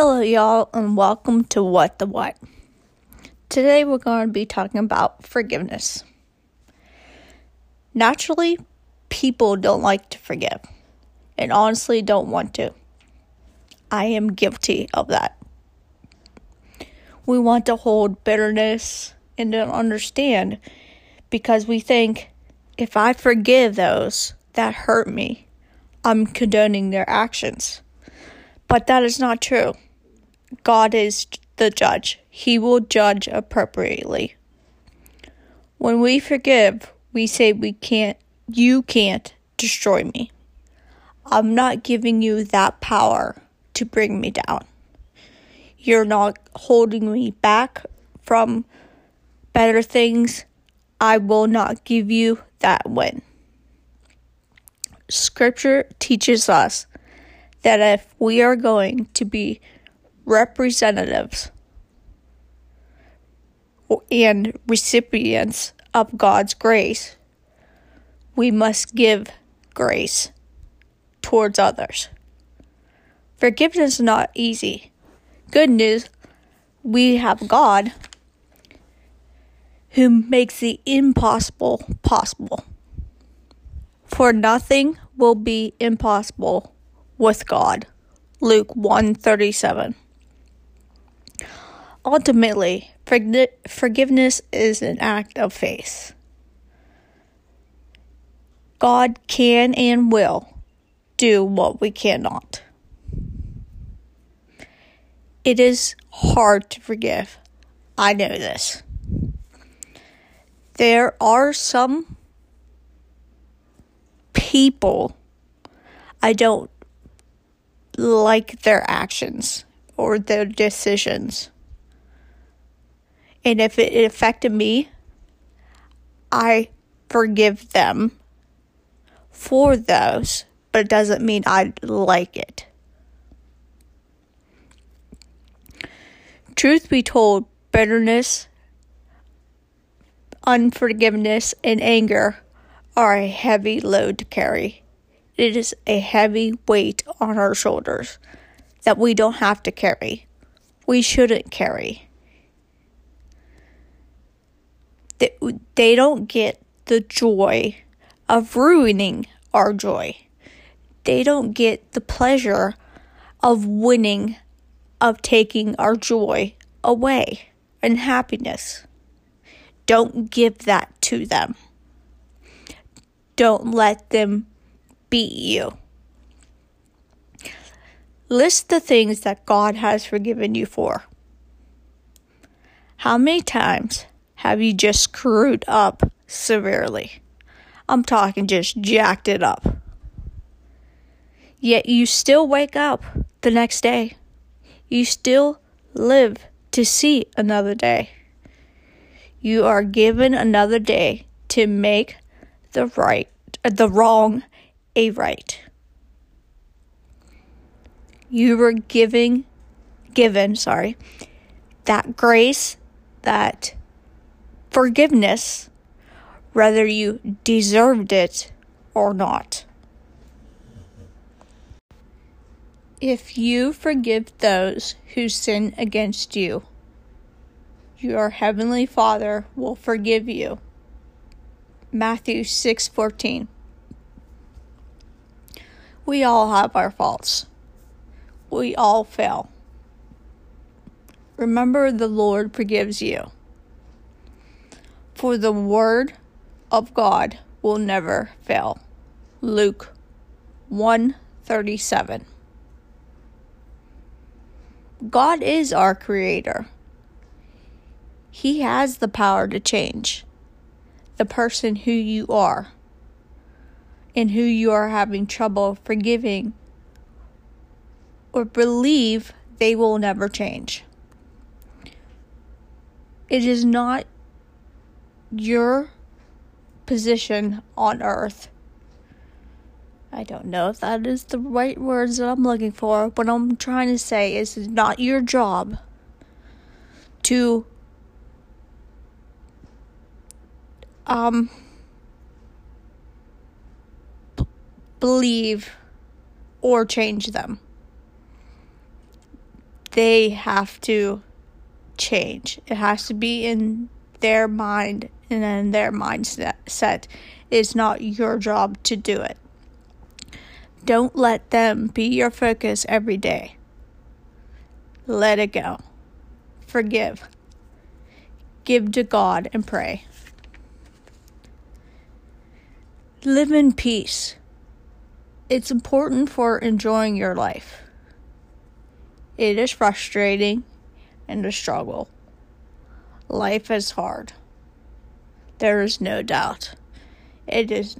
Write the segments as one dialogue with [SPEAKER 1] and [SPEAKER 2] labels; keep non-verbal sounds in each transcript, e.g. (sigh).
[SPEAKER 1] Hello, y'all, and welcome to What the What. Today, we're going to be talking about forgiveness. Naturally, people don't like to forgive, and honestly, don't want to. I am guilty of that. We want to hold bitterness and don't understand because we think if I forgive those that hurt me, I'm condoning their actions. But that is not true. God is the judge, He will judge appropriately. When we forgive, we say we can't, you can't destroy me. I'm not giving you that power to bring me down. You're not holding me back from better things. I will not give you that win. Scripture teaches us that if we are going to be representatives and recipients of God's grace, we must give grace towards others. Forgiveness is not easy. Good news, we have God who makes the impossible possible. For nothing will be impossible with God. Luke 137. Ultimately, forgiveness is an act of faith. God can and will do what we cannot. It is hard to forgive. I know this. There are some people I don't like their actions or their decisions. And if it affected me, I forgive them for those, but it doesn't mean I like it. Truth be told, bitterness, unforgiveness, and anger are a heavy load to carry. It is a heavy weight on our shoulders that we don't have to carry. We shouldn't carry. They, they don't get the joy of ruining our joy. They don't get the pleasure of winning, of taking our joy away and happiness. Don't give that to them. Don't let them beat you. List the things that God has forgiven you for. How many times have you just screwed up severely? I'm talking just jacked it up. Yet you still wake up the next day. You still live to see another day. You are given another day to make the right the wrong a right. You were giving given, sorry, that grace, that forgiveness, whether you deserved it or not. If you forgive those who sin against you, your heavenly Father will forgive you. Matthew 6:14 We all have our faults. We all fail. Remember the Lord forgives you for the word of God will never fail. Luke 137. God is our creator. He has the power to change the person who you are and who you are having trouble forgiving or believe they will never change. It is not your position on earth. I don't know if that is the right words that I'm looking for. What I'm trying to say is it's not your job to um b- believe or change them. they have to change. It has to be in their mind and then their mindset. It's not your job to do it. Don't let them be your focus every day. Let it go. Forgive. Give to God and pray. Live in peace. It's important for enjoying your life. It is frustrating and a struggle. Life is hard. There is no doubt. It is.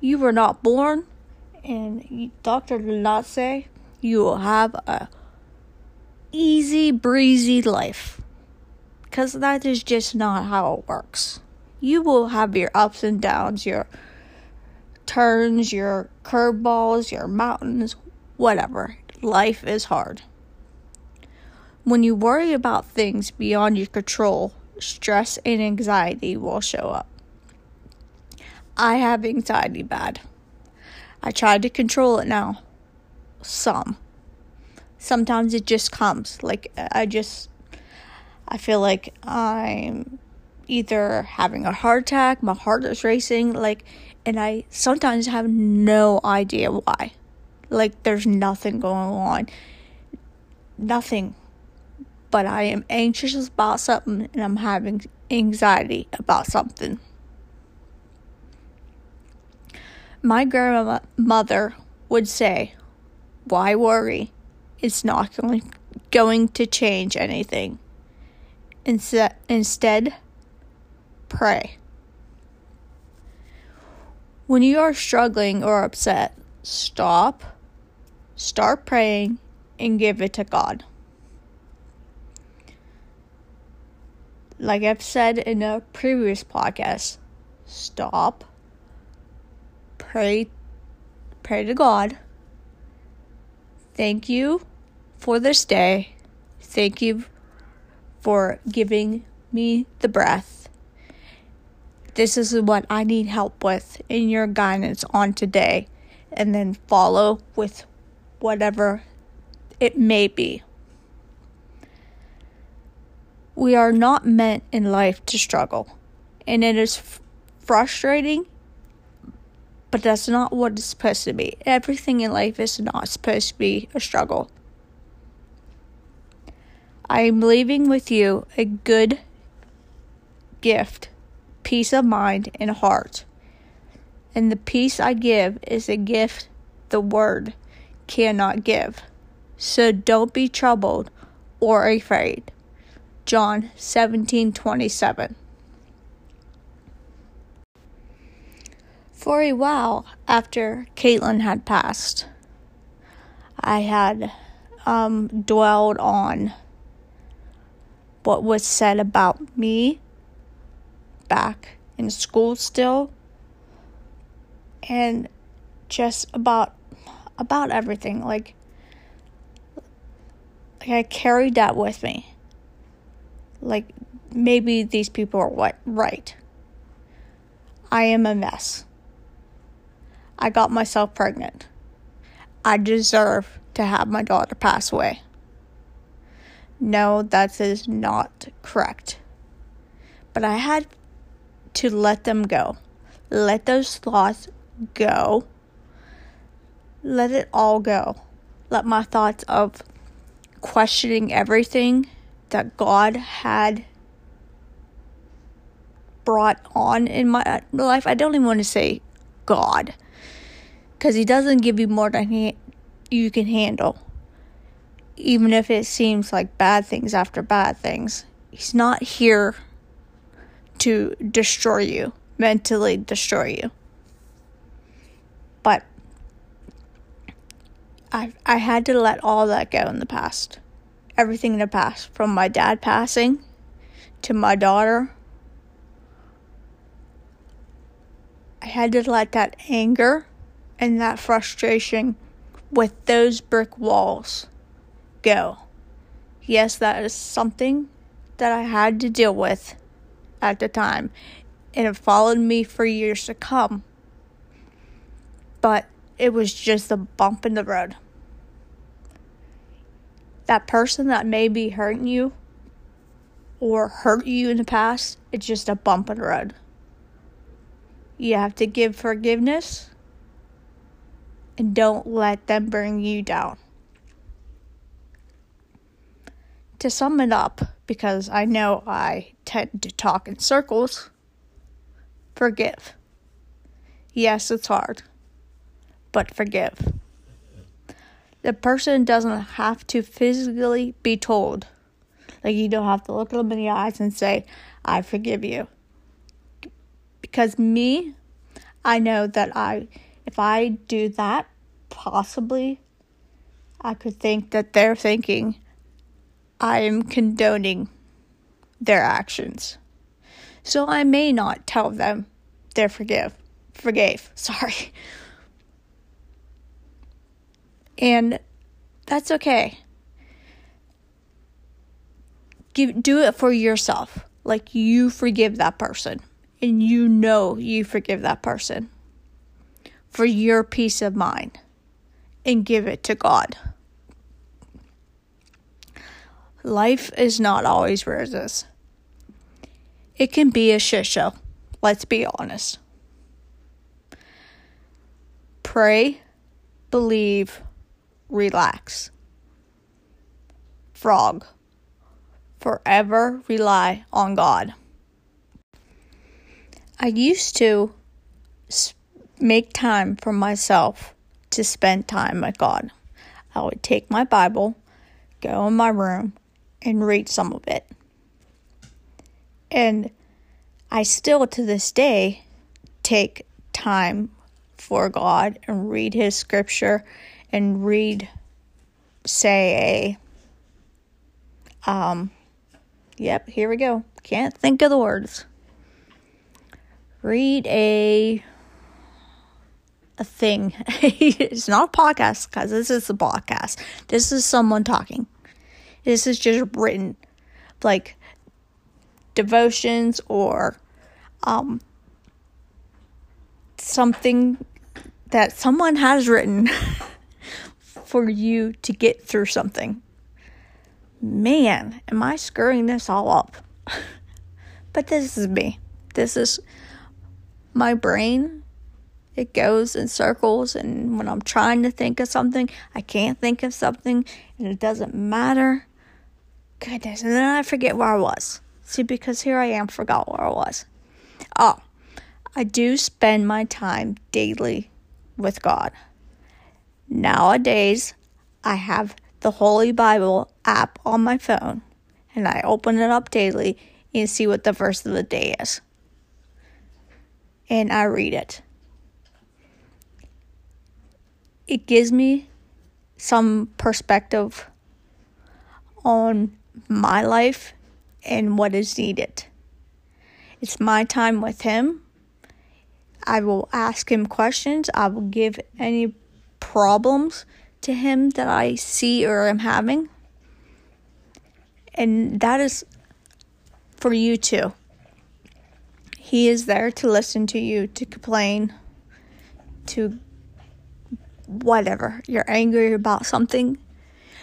[SPEAKER 1] You were not born, and doctor did not say you will have a easy breezy life. Because that is just not how it works. You will have your ups and downs, your turns, your curveballs, your mountains, whatever. Life is hard. When you worry about things beyond your control, stress and anxiety will show up. I have anxiety bad. I try to control it now. Some. Sometimes it just comes. Like, I just. I feel like I'm either having a heart attack, my heart is racing, like, and I sometimes have no idea why. Like, there's nothing going on. Nothing but I am anxious about something and I'm having anxiety about something. My grandmother would say, Why worry? It's not going to change anything. Instead, instead, pray. When you are struggling or upset, stop, start praying, and give it to God. Like I've said in a previous podcast, stop, pray, pray to God. Thank you for this day. Thank you for giving me the breath. This is what I need help with in your guidance on today, and then follow with whatever it may be. We are not meant in life to struggle, and it is f- frustrating, but that's not what it's supposed to be. Everything in life is not supposed to be a struggle. I am leaving with you a good gift, peace of mind and heart. And the peace I give is a gift the word cannot give. So don't be troubled or afraid. John 17:27. For a while after Caitlin had passed, I had um, dwelled on what was said about me back in school still and just about about everything like like I carried that with me like, maybe these people are what right. I am a mess. I got myself pregnant. I deserve to have my daughter pass away. No, that is not correct. But I had to let them go. Let those thoughts go. Let it all go. Let my thoughts of questioning everything that God had brought on in my life. I don't even want to say God because He doesn't give you more than he, you can handle. Even if it seems like bad things after bad things, He's not here to destroy you, mentally destroy you. But I I had to let all that go in the past everything in the past from my dad passing to my daughter. I had to let that anger and that frustration with those brick walls go. Yes, that is something that I had to deal with at the time, and it followed me for years to come. But it was just a bump in the road that person that may be hurting you or hurt you in the past, it's just a bump in the road. You have to give forgiveness and don't let them bring you down. To sum it up, because I know I tend to talk in circles, forgive. Yes, it's hard, but forgive. The person doesn't have to physically be told. Like, you don't have to look them in the eyes and say, I forgive you. Because me, I know that I, if I do that, possibly I could think that they're thinking I am condoning their actions. So I may not tell them they forgive forgave. (laughs) Sorry. And that's okay. Give do it for yourself. Like you forgive that person and you know you forgive that person for your peace of mind and give it to God. Life is not always roses. It can be a shit show. Let's be honest. Pray, believe, relax. Frog. Forever rely on God. I used to make time for myself to spend time with God. I would take my Bible, go in my room, and read some of it. And I still to this day take time for God and read His scripture and read, say, a, um, yep, here we go. Can't think of the words. Read a, a thing. (laughs) it's not a podcast because this is a podcast. This is someone talking. This is just written, like devotions or um, something that someone has written (laughs) for you to get through something. Man, am I screwing this all up? (laughs) but this is me. This is my brain. It goes in circles, and when I'm trying to think of something, I can't think of something, and it doesn't matter. Goodness, and then I forget where I was. See, because here I am, forgot where I was. Oh, I do spend my time daily with God. Nowadays, I have the Holy Bible app on my phone and I open it up daily and see what the verse of the day is. And I read it. It gives me some perspective on my life and what is needed. It's my time with Him I will ask him questions. I will give any problems to him that I see or am having. And that is for you too. He is there to listen to you, to complain, to whatever. You're angry about something,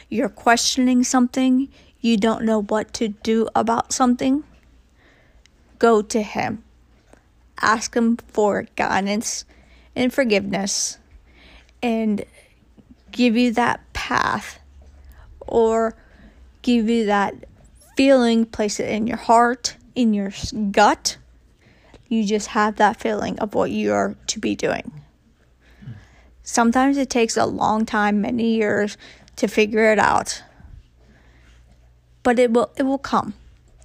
[SPEAKER 1] you're questioning something, you don't know what to do about something. Go to Him ask Him for guidance and forgiveness and give you that path or give you that feeling, place it in your heart, in your gut. You just have that feeling of what you are to be doing. Sometimes it takes a long time, many years to figure it out. But it will it will come.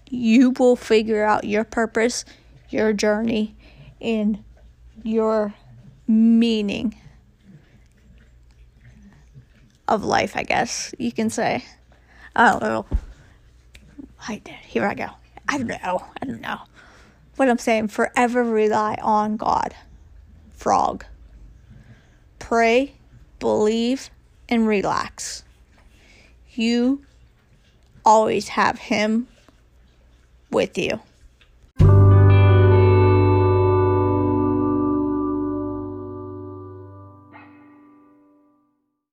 [SPEAKER 1] You will figure out your purpose, your journey, in your meaning of life, I guess you can say. I don't know. I, here I go. I don't know. I don't know. What I'm saying, forever rely on God. Frog. Pray, believe, and relax. You always have Him with you.